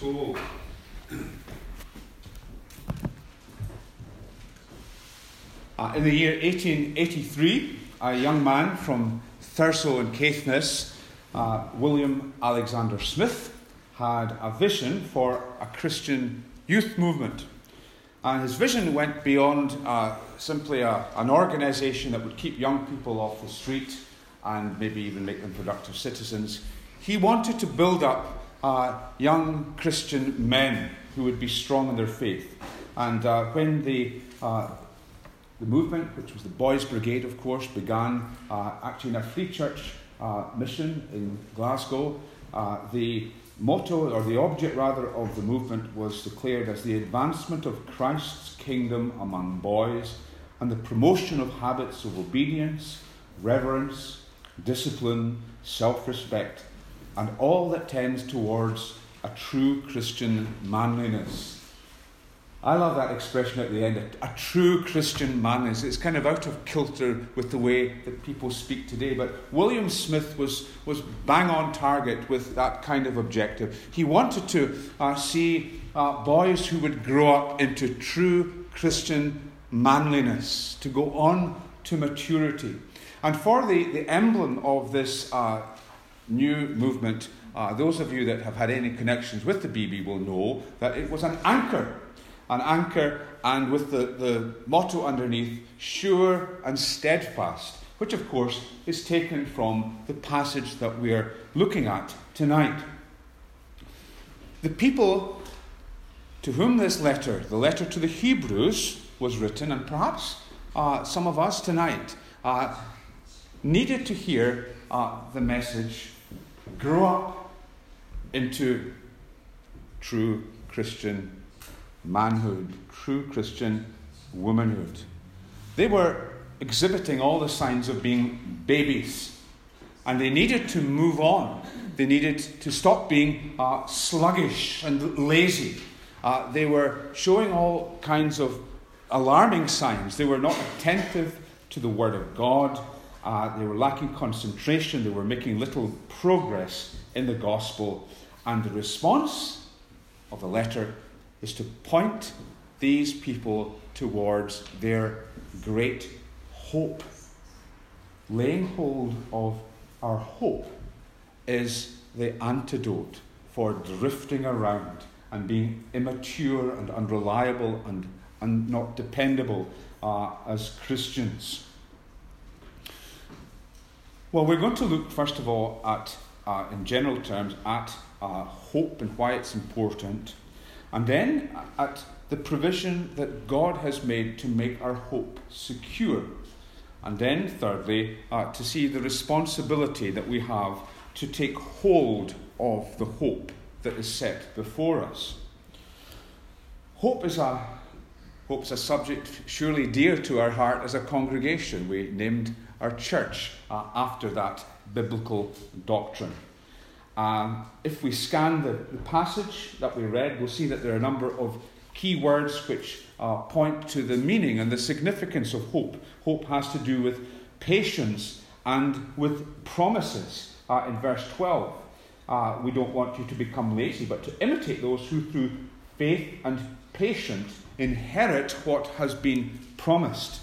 So, uh, in the year 1883, a young man from Thurso and Caithness, uh, William Alexander Smith, had a vision for a Christian youth movement. And his vision went beyond uh, simply a, an organization that would keep young people off the street and maybe even make them productive citizens. He wanted to build up uh, young Christian men who would be strong in their faith. And uh, when the, uh, the movement, which was the Boys Brigade, of course, began uh, actually in a free church uh, mission in Glasgow, uh, the motto, or the object rather, of the movement was declared as the advancement of Christ's kingdom among boys and the promotion of habits of obedience, reverence, discipline, self respect, and all that tends towards a true Christian manliness. I love that expression at the end, a, true Christian manliness. It's kind of out of kilter with the way that people speak today, but William Smith was, was bang on target with that kind of objective. He wanted to uh, see uh, boys who would grow up into true Christian manliness, to go on to maturity. And for the, the emblem of this uh, new movement, uh, those of you that have had any connections with the BB will know that it was an anchor. An anchor, and with the, the motto underneath, sure and steadfast, which of course is taken from the passage that we're looking at tonight. The people to whom this letter, the letter to the Hebrews, was written, and perhaps uh, some of us tonight, uh, needed to hear uh, the message grow up into true Christian manhood, true Christian womanhood. They were exhibiting all the signs of being babies, and they needed to move on. They needed to stop being uh, sluggish and lazy. Uh, they were showing all kinds of alarming signs. They were not attentive to the Word of God. Uh, they were lacking concentration. They were making little progress in the gospel. And the response of the letter is to point these people towards their great hope. Laying hold of our hope is the antidote for drifting around and being immature and unreliable and, and not dependable uh, as Christians. Well, we're going to look first of all at, uh, in general terms, at uh, hope and why it's important, and then at the provision that God has made to make our hope secure. And then, thirdly, uh, to see the responsibility that we have to take hold of the hope that is set before us. Hope is a hope's a subject surely dear to our heart as a congregation. We named our church uh, after that biblical doctrine. Um, if we scan the, the, passage that we read, we'll see that there are a number of key words which uh, point to the meaning and the significance of hope. Hope has to do with patience and with promises. Uh, in verse 12, uh, we don't want you to become lazy, but to imitate those who, through faith and patience, inherit what has been promised.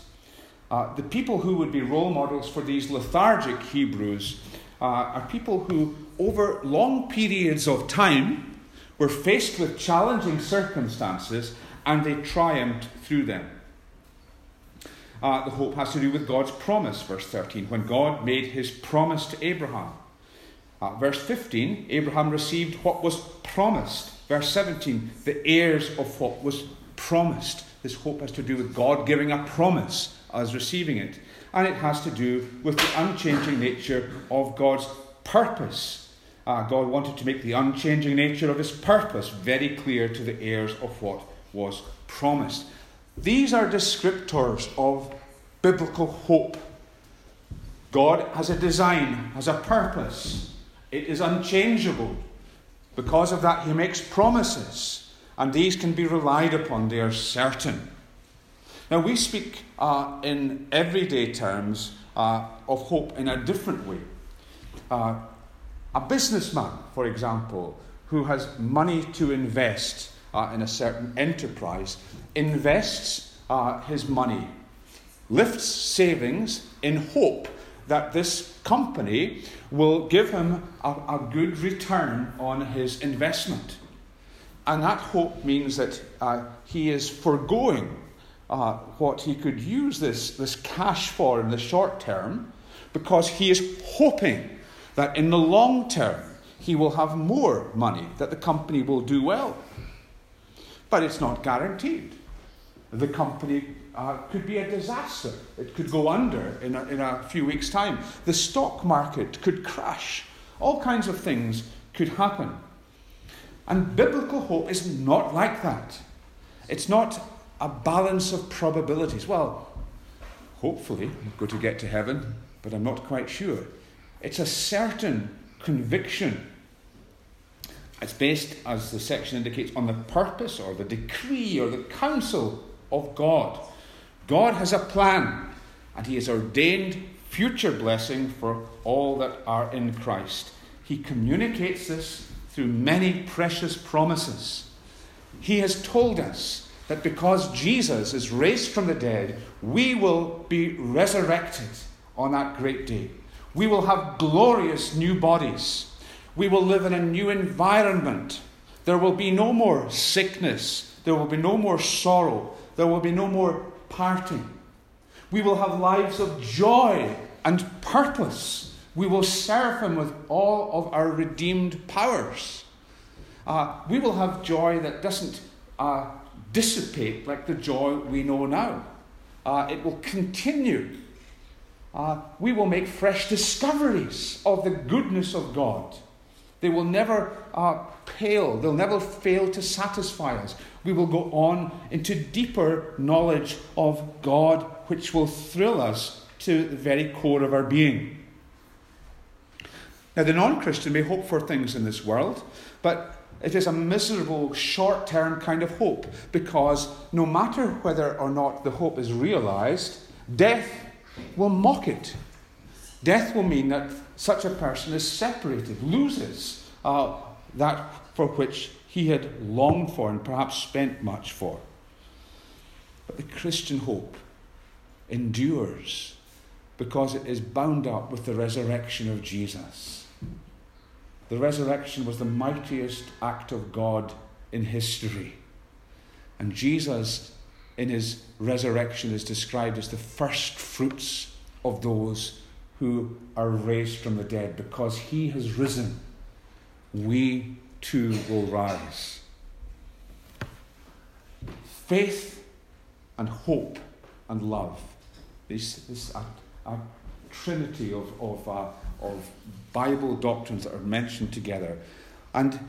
Uh, the people who would be role models for these lethargic Hebrews uh, are people who, over long periods of time, were faced with challenging circumstances and they triumphed through them. Uh, the hope has to do with God's promise, verse 13, when God made his promise to Abraham. Uh, verse 15, Abraham received what was promised. Verse 17, the heirs of what was promised. This hope has to do with God giving a promise as receiving it. And it has to do with the unchanging nature of God's purpose. Uh, God wanted to make the unchanging nature of his purpose very clear to the heirs of what was promised. These are descriptors of biblical hope. God has a design, has a purpose. It is unchangeable. Because of that, he makes promises, and these can be relied upon, they are certain. Now, we speak uh, in everyday terms uh, of hope in a different way. Uh, a businessman, for example, who has money to invest uh, in a certain enterprise invests uh, his money, lifts savings in hope that this company will give him a, a good return on his investment. And that hope means that uh, he is foregoing uh, what he could use this, this cash for in the short term because he is hoping that in the long term he will have more money, that the company will do well. But it's not guaranteed. The company uh, could be a disaster. It could go under in a, in a few weeks' time. The stock market could crash. All kinds of things could happen. And biblical hope is not like that. It's not a balance of probabilities. Well, hopefully, I'm going to get to heaven, but I'm not quite sure. It's a certain conviction. It's based, as the section indicates, on the purpose or the decree or the counsel of God. God has a plan, and He has ordained future blessing for all that are in Christ. He communicates this through many precious promises. He has told us that because Jesus is raised from the dead, we will be resurrected on that great day. We will have glorious new bodies. We will live in a new environment. There will be no more sickness. There will be no more sorrow. There will be no more parting. We will have lives of joy and purpose. We will serve Him with all of our redeemed powers. Uh, we will have joy that doesn't uh, dissipate like the joy we know now. Uh, it will continue. Uh, we will make fresh discoveries of the goodness of God. They will never uh, pale, they'll never fail to satisfy us. We will go on into deeper knowledge of God, which will thrill us to the very core of our being. Now, the non Christian may hope for things in this world, but it is a miserable, short term kind of hope because no matter whether or not the hope is realized, death will mock it. Death will mean that such a person is separated, loses uh, that for which he had longed for and perhaps spent much for. But the Christian hope endures because it is bound up with the resurrection of Jesus. The resurrection was the mightiest act of God in history. And Jesus, in his resurrection, is described as the first fruits of those who are raised from the dead. Because he has risen, we too will rise. Faith and hope and love. This, this a, a trinity of, of, uh, of Bible doctrines that are mentioned together. And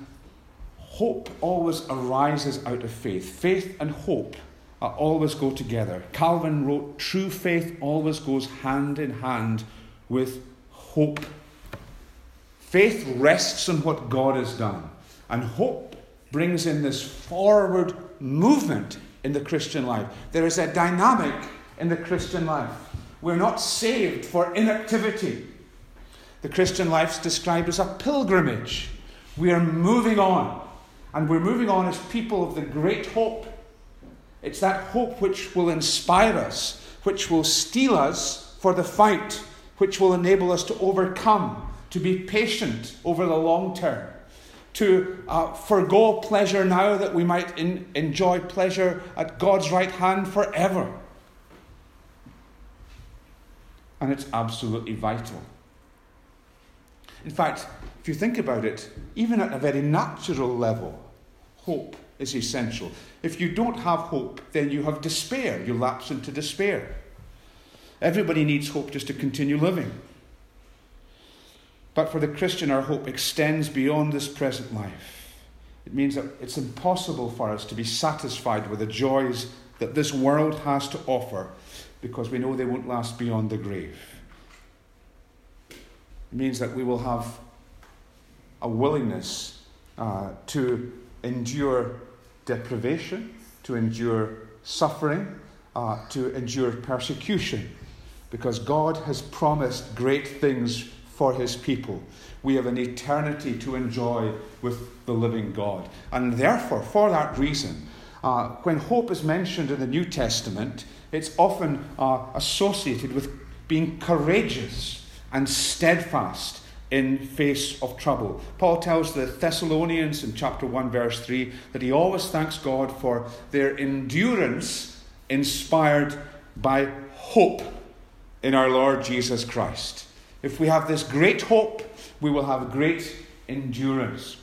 hope always arises out of faith. Faith and hope always go together. Calvin wrote, True faith always goes hand in hand with hope. Faith rests on what God has done, and hope brings in this forward movement in the Christian life. There is a dynamic in the Christian life. We're not saved for inactivity. The Christian life is described as a pilgrimage. We are moving on, and we're moving on as people of the great hope. It's that hope which will inspire us, which will steel us for the fight, which will enable us to overcome, to be patient over the long term, to uh, forego pleasure now that we might in, enjoy pleasure at God's right hand forever. And it's absolutely vital. In fact, if you think about it, even at a very natural level, hope is essential. If you don't have hope, then you have despair. You lapse into despair. Everybody needs hope just to continue living. But for the Christian, our hope extends beyond this present life. It means that it's impossible for us to be satisfied with the joys that this world has to offer because we know they won't last beyond the grave. Means that we will have a willingness uh, to endure deprivation, to endure suffering, uh, to endure persecution, because God has promised great things for his people. We have an eternity to enjoy with the living God. And therefore, for that reason, uh, when hope is mentioned in the New Testament, it's often uh, associated with being courageous and steadfast in face of trouble. Paul tells the Thessalonians in chapter 1 verse 3 that he always thanks God for their endurance inspired by hope in our Lord Jesus Christ. If we have this great hope, we will have great endurance.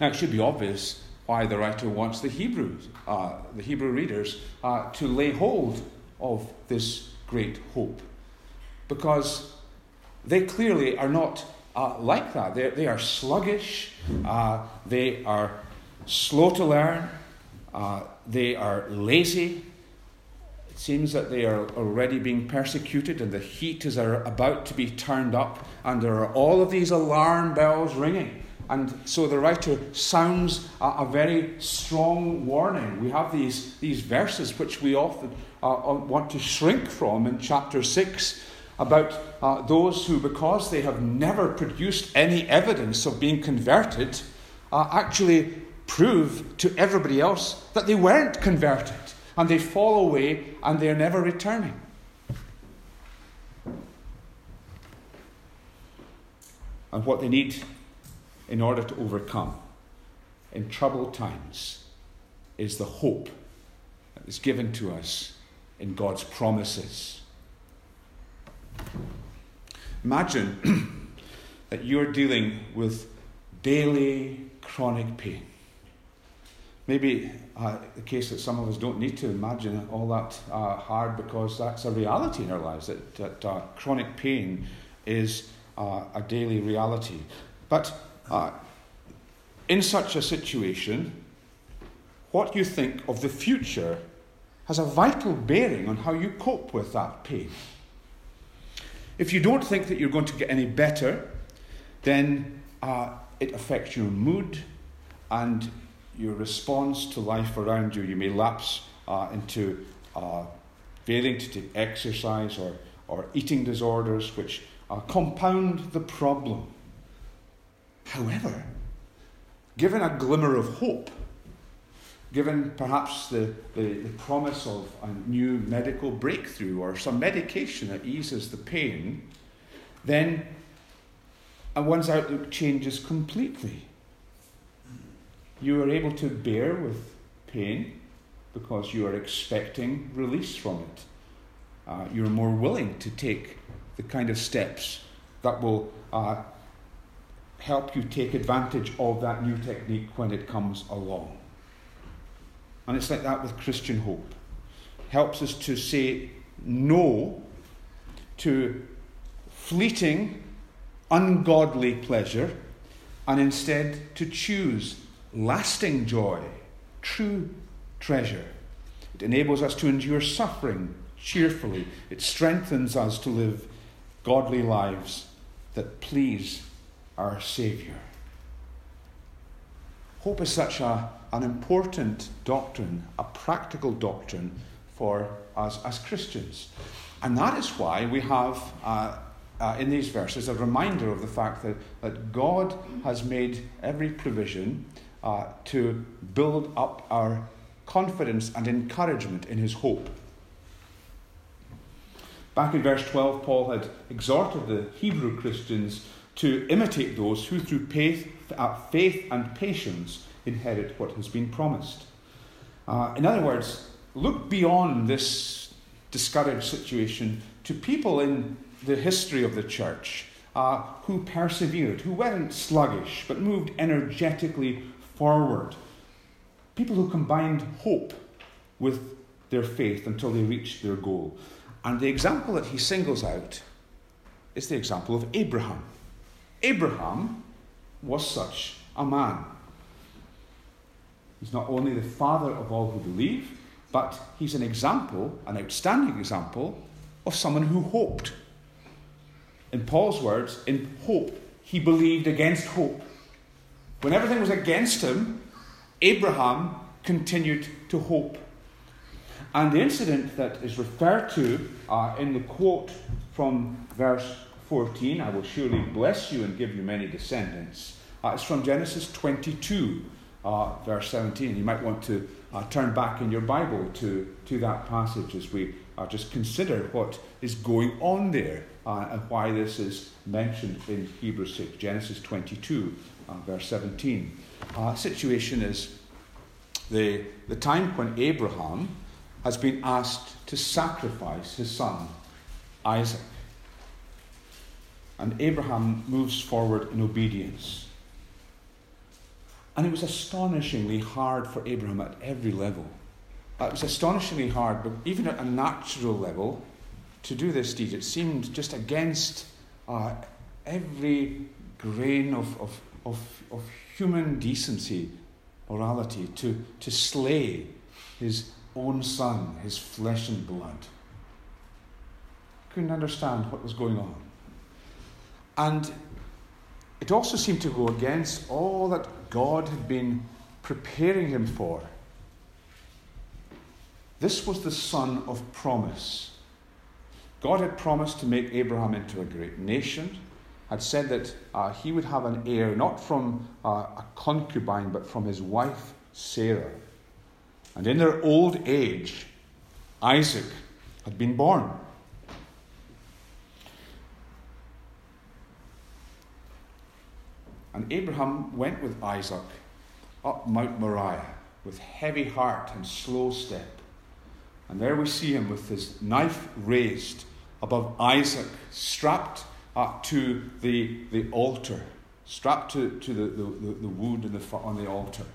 Now, it should be obvious why the writer wants the Hebrews, uh, the Hebrew readers, uh, to lay hold of this great hope. Because they clearly are not uh, like that. They're, they are sluggish, uh, they are slow to learn, uh, they are lazy, it seems that they are already being persecuted and the heat is about to be turned up, and there are all of these alarm bells ringing. And so the writer sounds a, a very strong warning. We have these, these verses which we often uh, uh want to shrink from in chapter 6 about uh, those who, because they have never produced any evidence of being converted, uh, actually prove to everybody else that they weren't converted and they fall away and they're never returning. And what they need in order to overcome in troubled times is the hope that is given to us in God's promises. Imagine that you're dealing with daily chronic pain. Maybe uh, the case that some of us don't need to imagine all that uh, hard because that's a reality in our lives, that, that uh, chronic pain is uh, a daily reality. But uh, in such a situation, what you think of the future has a vital bearing on how you cope with that pain. If you don't think that you're going to get any better, then uh, it affects your mood and your response to life around you. You may lapse uh, into uh, failing to take exercise or, or eating disorders, which uh, compound the problem. However, given a glimmer of hope, given perhaps the, the, the, promise of a new medical breakthrough or some medication that eases the pain, then one's outlook changes completely. You are able to bear with pain because you are expecting release from it. Uh, you're more willing to take the kind of steps that will uh, help you take advantage of that new technique when it comes along. And it's like that with Christian hope. It Helps us to say no to fleeting, ungodly pleasure and instead to choose lasting joy, true treasure. It enables us to endure suffering cheerfully. It strengthens us to live godly lives that please our Saviour. Hope is such a, an important doctrine, a practical doctrine for us as Christians. And that is why we have uh, uh, in these verses a reminder of the fact that, that God has made every provision uh, to build up our confidence and encouragement in his hope. Back in verse 12, Paul had exhorted the Hebrew Christians to imitate those who, through faith, uh, faith and patience, inherit what has been promised. Uh, in other words, look beyond this discouraged situation to people in the history of the church uh, who persevered, who weren't sluggish, but moved energetically forward. People who combined hope with their faith until they reached their goal. And the example that he singles out is the example of Abraham. Abraham was such a man. He's not only the father of all who believe, but he's an example, an outstanding example, of someone who hoped. In Paul's words, in hope, he believed against hope. When everything was against him, Abraham continued to hope. And the incident that is referred to uh, in the quote from verse 14, I will surely bless you and give you many descendants. Uh, it's from Genesis 22, uh, verse 17. You might want to uh, turn back in your Bible to, to that passage as we uh, just consider what is going on there uh, and why this is mentioned in Hebrews 6, Genesis 22, uh, verse 17. Uh, situation is the, the time when Abraham has been asked to sacrifice his son, Isaac. And Abraham moves forward in obedience. And it was astonishingly hard for Abraham at every level. Uh, it was astonishingly hard, but even at a natural level, to do this deed. It seemed just against uh, every grain of, of, of, of human decency, morality, to, to slay his own son, his flesh and blood. Couldn't understand what was going on. And it also seemed to go against all that God had been preparing him for. This was the son of promise. God had promised to make Abraham into a great nation, had said that uh, he would have an heir not from uh, a concubine but from his wife Sarah. And in their old age, Isaac had been born. And Abraham went with Isaac up Mount Moriah with heavy heart and slow step. And there we see him with his knife raised above Isaac, strapped uh, to the, the altar, strapped to, to the, the, the wood the, on the altar.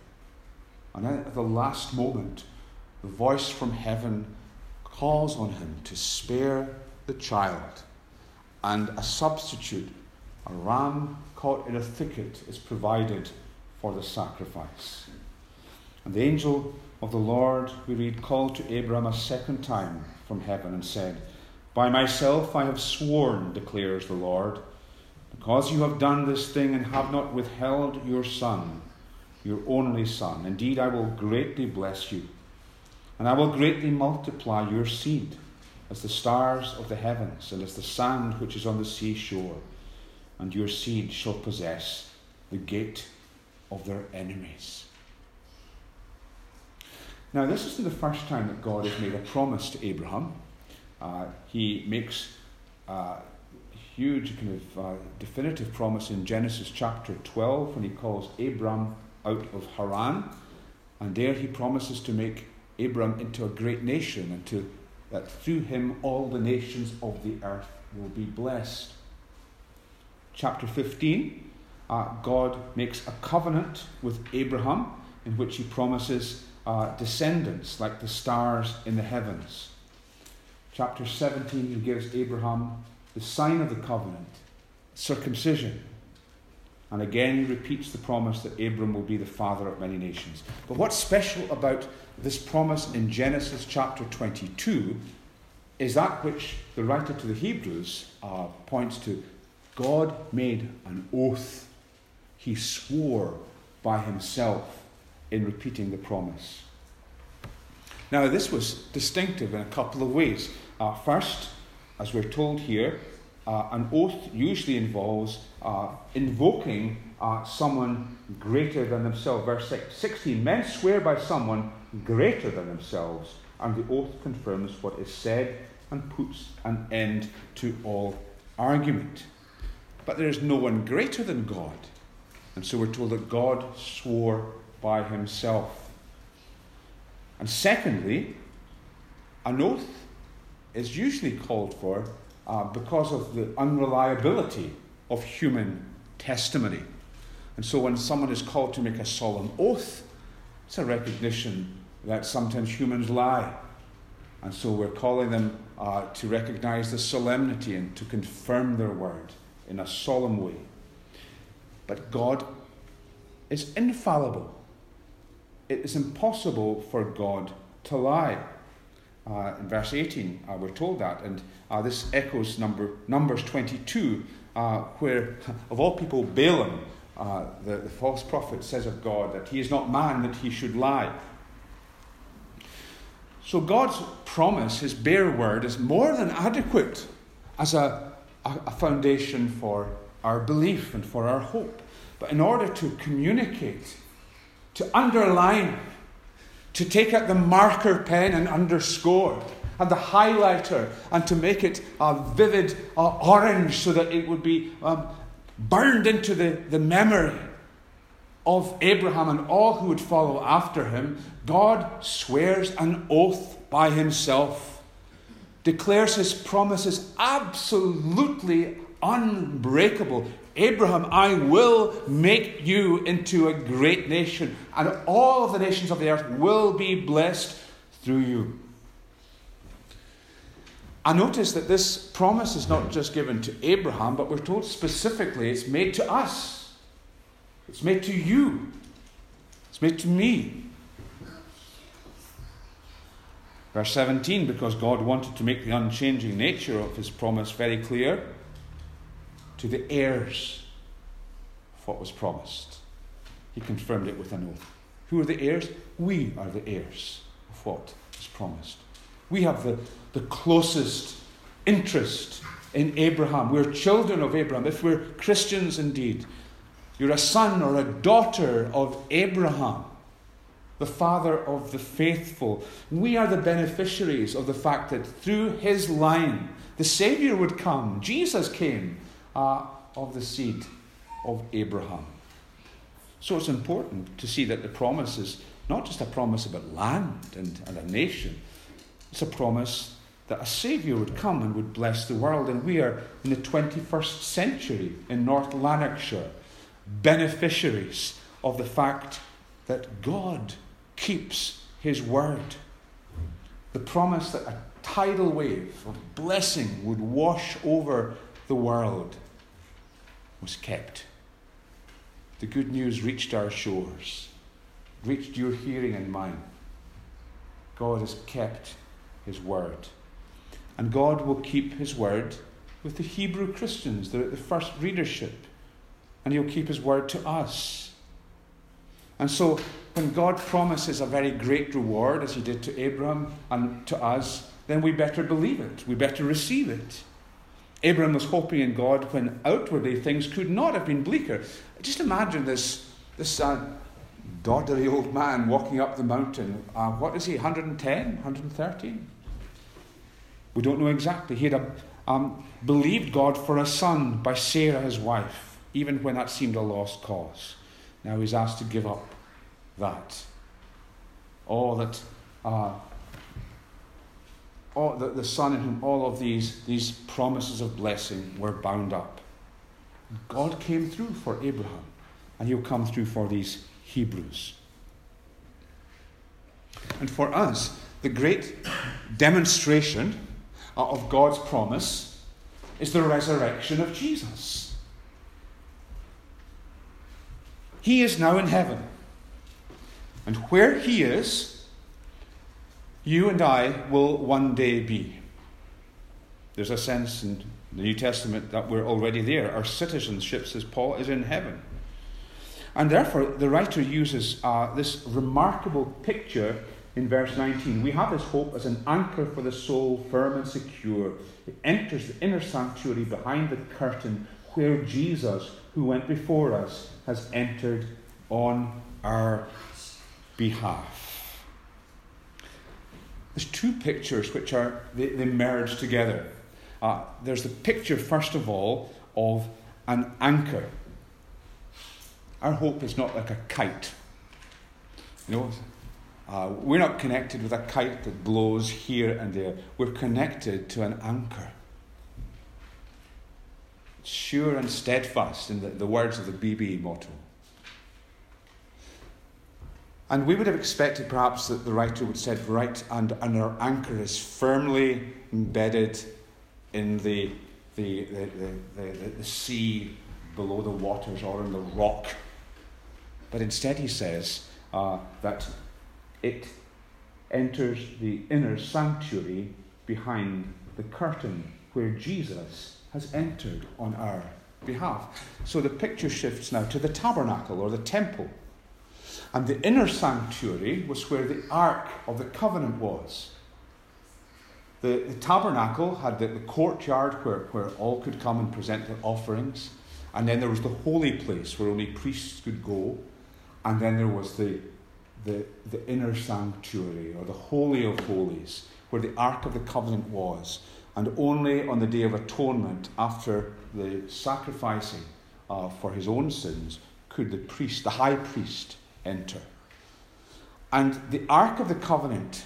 And at the last moment, the voice from heaven calls on him to spare the child. And a substitute, a ram caught in a thicket, is provided for the sacrifice. And the angel of the Lord, we read, called to Abraham a second time from heaven and said, By myself I have sworn, declares the Lord, because you have done this thing and have not withheld your son your only Son. Indeed, I will greatly bless you, and I will greatly multiply your seed as the stars of the heavens and as the sand which is on the seashore, and your seed shall possess the gate of their enemies. Now, this isn't the first time that God has made a promise to Abraham. Uh, he makes a huge kind of uh, definitive promise in Genesis chapter 12 when he calls Abram out of Haran. And there he promises to make Abram into a great nation and to, that through him all the nations of the earth will be blessed. Chapter 15, uh, God makes a covenant with Abraham in which he promises uh, descendants like the stars in the heavens. Chapter 17, he gives Abraham the sign of the covenant, circumcision. And again, he repeats the promise that Abram will be the father of many nations. But what's special about this promise in Genesis chapter 22 is that which the writer to the Hebrews uh, points to. God made an oath, he swore by himself in repeating the promise. Now, this was distinctive in a couple of ways. Uh, first, as we're told here, uh, an oath usually involves uh, invoking uh, someone greater than themselves. Verse 16 Men swear by someone greater than themselves, and the oath confirms what is said and puts an end to all argument. But there is no one greater than God. And so we're told that God swore by himself. And secondly, an oath is usually called for uh, because of the unreliability of human testimony. And so when someone is called to make a solemn oath, it's a recognition that sometimes humans lie. And so we're calling them uh, to recognize the solemnity and to confirm their word in a solemn way. But God is infallible. It is impossible for God to lie. Uh, in verse 18, uh, we're told that. And uh, this echoes number, Numbers 22, uh, where, of all people, Balaam, uh, the, the false prophet, says of God that he is not man that he should lie. So God's promise, his bare word, is more than adequate as a, a, foundation for our belief and for our hope. But in order to communicate, to underline, to take out the marker pen and underscore, and the highlighter, and to make it a vivid uh, orange so that it would be um, burned into the, the memory of Abraham and all who would follow after him, God swears an oath by himself, declares his promises absolutely unbreakable. Abraham, I will make you into a great nation, and all the nations of the earth will be blessed through you. I notice that this promise is not just given to Abraham, but we're told specifically it's made to us. It's made to you. It's made to me. Verse 17, because God wanted to make the unchanging nature of his promise very clear to the heirs of what was promised. He confirmed it with an oath. Who are the heirs? We are the heirs of what is promised. We have the, the closest interest in Abraham. We're children of Abraham, if we're Christians indeed. You're a son or a daughter of Abraham, the father of the faithful. We are the beneficiaries of the fact that through his line, the Savior would come. Jesus came uh, of the seed of Abraham. So it's important to see that the promise is not just a promise about land and, and a nation, it's a promise that a Saviour would come and would bless the world. And we are in the 21st century in North Lanarkshire, beneficiaries of the fact that God keeps His word. The promise that a tidal wave of blessing would wash over the world was kept. The good news reached our shores, reached your hearing and mine. God has kept his word. And God will keep his word with the Hebrew Christians. They're at the first readership. And he'll keep his word to us. And so, when God promises a very great reward, as he did to Abraham and to us, then we better believe it. We better receive it. Abraham was hoping in God when outwardly things could not have been bleaker. Just imagine this, this uh, doddery old man walking up the mountain. Uh, what is he, 110, 113? We don't know exactly. He had um, believed God for a son by Sarah, his wife, even when that seemed a lost cause. Now he's asked to give up that. All that, uh, all the, the son in whom all of these, these promises of blessing were bound up. God came through for Abraham, and he'll come through for these Hebrews. And for us, the great demonstration of God's promise is the resurrection of Jesus. He is now in heaven. And where he is, you and I will one day be. There's a sense in the New Testament that we're already there. Our citizenship, says Paul, is in heaven. And therefore, the writer uses uh, this remarkable picture in verse 19. We have this hope as an anchor for the soul, firm and secure. It enters the inner sanctuary behind the curtain where Jesus, who went before us, has entered on our behalf. There's two pictures which are they, they merge together. Uh, there's the picture, first of all, of an anchor. Our hope is not like a kite. You know, uh, we're not connected with a kite that blows here and there. We're connected to an anchor. Sure and steadfast, in the, the words of the BB motto. And we would have expected perhaps that the writer would say, right, and, and our anchor is firmly embedded in the, the, the, the, the, the sea below the waters or in the rock. But instead, he says uh, that it enters the inner sanctuary behind the curtain where Jesus has entered on our behalf. So the picture shifts now to the tabernacle or the temple. And the inner sanctuary was where the Ark of the Covenant was. the, the tabernacle had the, the courtyard where, where all could come and present their offerings. And then there was the holy place where only priests could go. And then there was the, the, the inner sanctuary or the Holy of Holies where the Ark of the Covenant was. And only on the Day of Atonement, after the sacrificing uh, for his own sins, could the priest, the high priest, enter. And the Ark of the Covenant,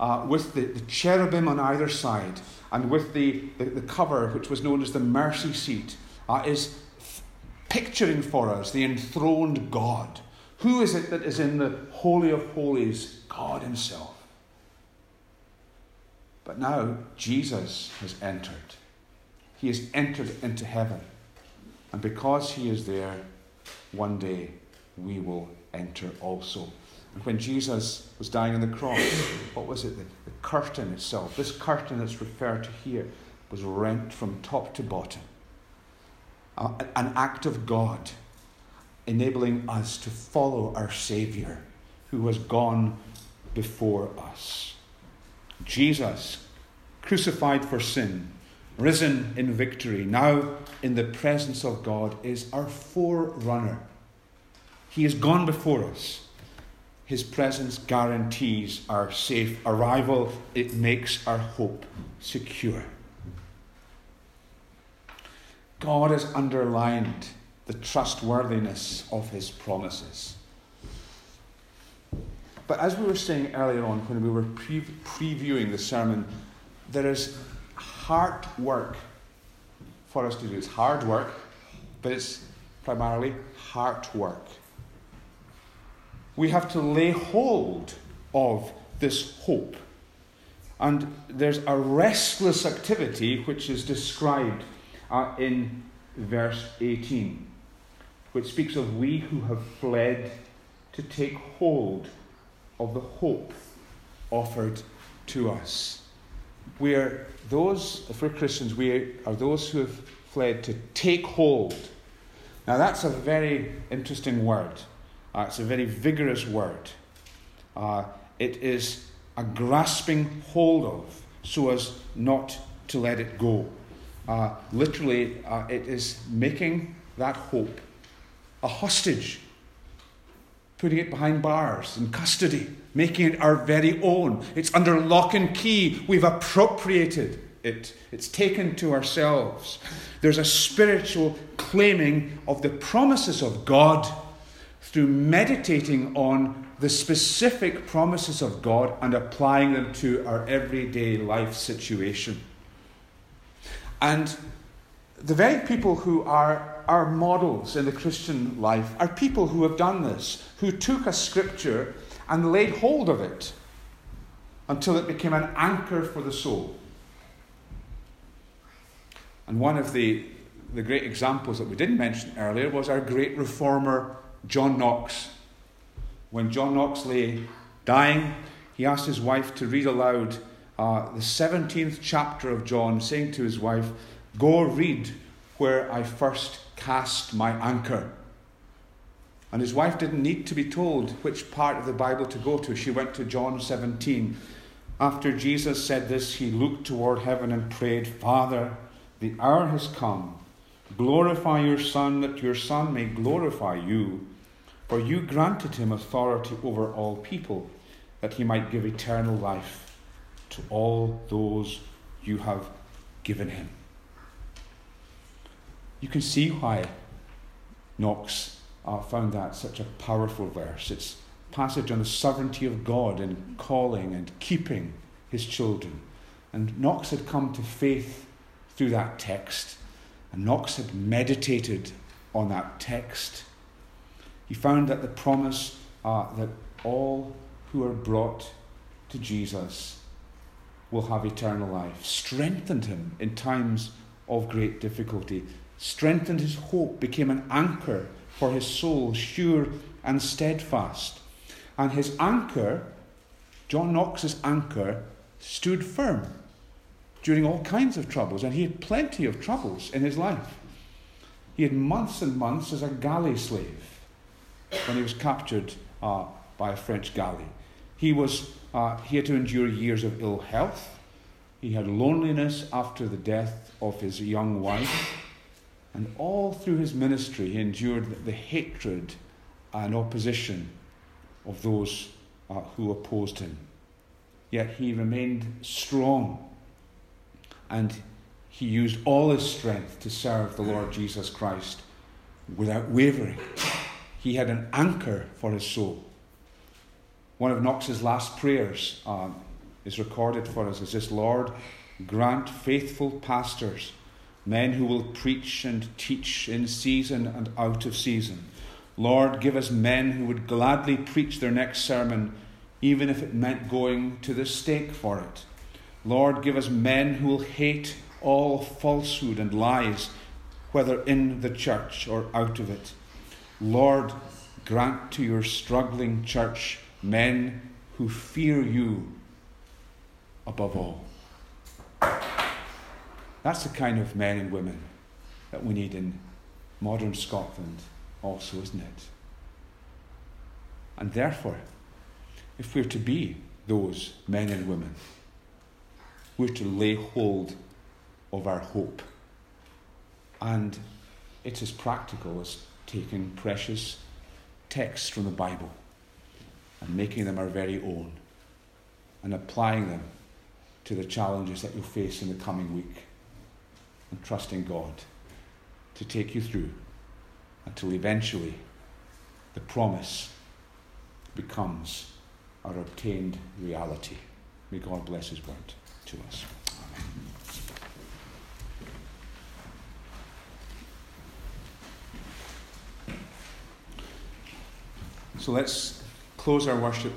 uh, with the, the, cherubim on either side, and with the, the, the, cover, which was known as the mercy seat, uh, is f- picturing for us the enthroned God. Who is it that is in the Holy of Holies? God Himself. But now Jesus has entered. He has entered into heaven. And because He is there, one day we will enter also. And when Jesus was dying on the cross, what was it? The, the curtain itself, this curtain that's referred to here, was rent from top to bottom. Uh, an act of God enabling us to follow our Saviour who has gone before us. Jesus, crucified for sin, risen in victory, now in the presence of God, is our forerunner. He has gone before us. His presence guarantees our safe arrival, it makes our hope secure. God has underlined the trustworthiness of his promises. But as we were saying earlier on when we were pre- previewing the sermon, there is hard work for us to do. It's hard work, but it's primarily heart work. We have to lay hold of this hope. And there's a restless activity which is described uh, in verse 18 which speaks of we who have fled to take hold of the hope offered to us. We are those, if we're Christians, we are those who have fled to take hold. Now, that's a very interesting word. Uh, it's a very vigorous word. Uh, it is a grasping hold of so as not to let it go. Uh, literally, uh, it is making that hope a hostage, putting it behind bars in custody, making it our very own. It's under lock and key. We've appropriated it, it's taken to ourselves. There's a spiritual claiming of the promises of God through meditating on the specific promises of God and applying them to our everyday life situation. And the very people who are our models in the Christian life are people who have done this, who took a scripture and laid hold of it until it became an anchor for the soul. And one of the, the great examples that we didn't mention earlier was our great reformer, John Knox. When John Knox lay dying, he asked his wife to read aloud uh, the 17th chapter of John, saying to his wife, Go read where I first cast my anchor. And his wife didn't need to be told which part of the Bible to go to. She went to John 17. After Jesus said this, he looked toward heaven and prayed, Father, the hour has come. Glorify your Son, that your Son may glorify you. For you granted him authority over all people, that he might give eternal life to all those you have given him. You can see why Knox uh, found that such a powerful verse. It's passage on the sovereignty of God in calling and keeping his children. And Knox had come to faith through that text, and Knox had meditated on that text. He found that the promise uh, that all who are brought to Jesus will have eternal life strengthened him in times of great difficulty strengthened his hope, became an anchor for his soul, sure and steadfast. And his anchor, John Knox's anchor, stood firm during all kinds of troubles, and he had plenty of troubles in his life. He had months and months as a galley slave when he was captured uh, by a French galley. He, was, uh, he had to endure years of ill health. He had loneliness after the death of his young wife. And all through his ministry, he endured the hatred and opposition of those uh, who opposed him. Yet he remained strong and he used all his strength to serve the Lord Jesus Christ without wavering. He had an anchor for his soul. One of Knox's last prayers um, is recorded for us as this Lord, grant faithful pastors, men who will preach and teach in season and out of season. Lord, give us men who would gladly preach their next sermon, even if it meant going to the stake for it. Lord, give us men who will hate all falsehood and lies, whether in the church or out of it. Lord, grant to your struggling church men who fear you above all. That's the kind of men and women that we need in modern Scotland, also, isn't it? And therefore, if we're to be those men and women, we're to lay hold of our hope. And it's as practical as taking precious texts from the Bible and making them our very own and applying them to the challenges that you'll face in the coming week and trusting God to take you through until eventually the promise becomes our obtained reality. May God bless His word to us. Amen. So let's close our worship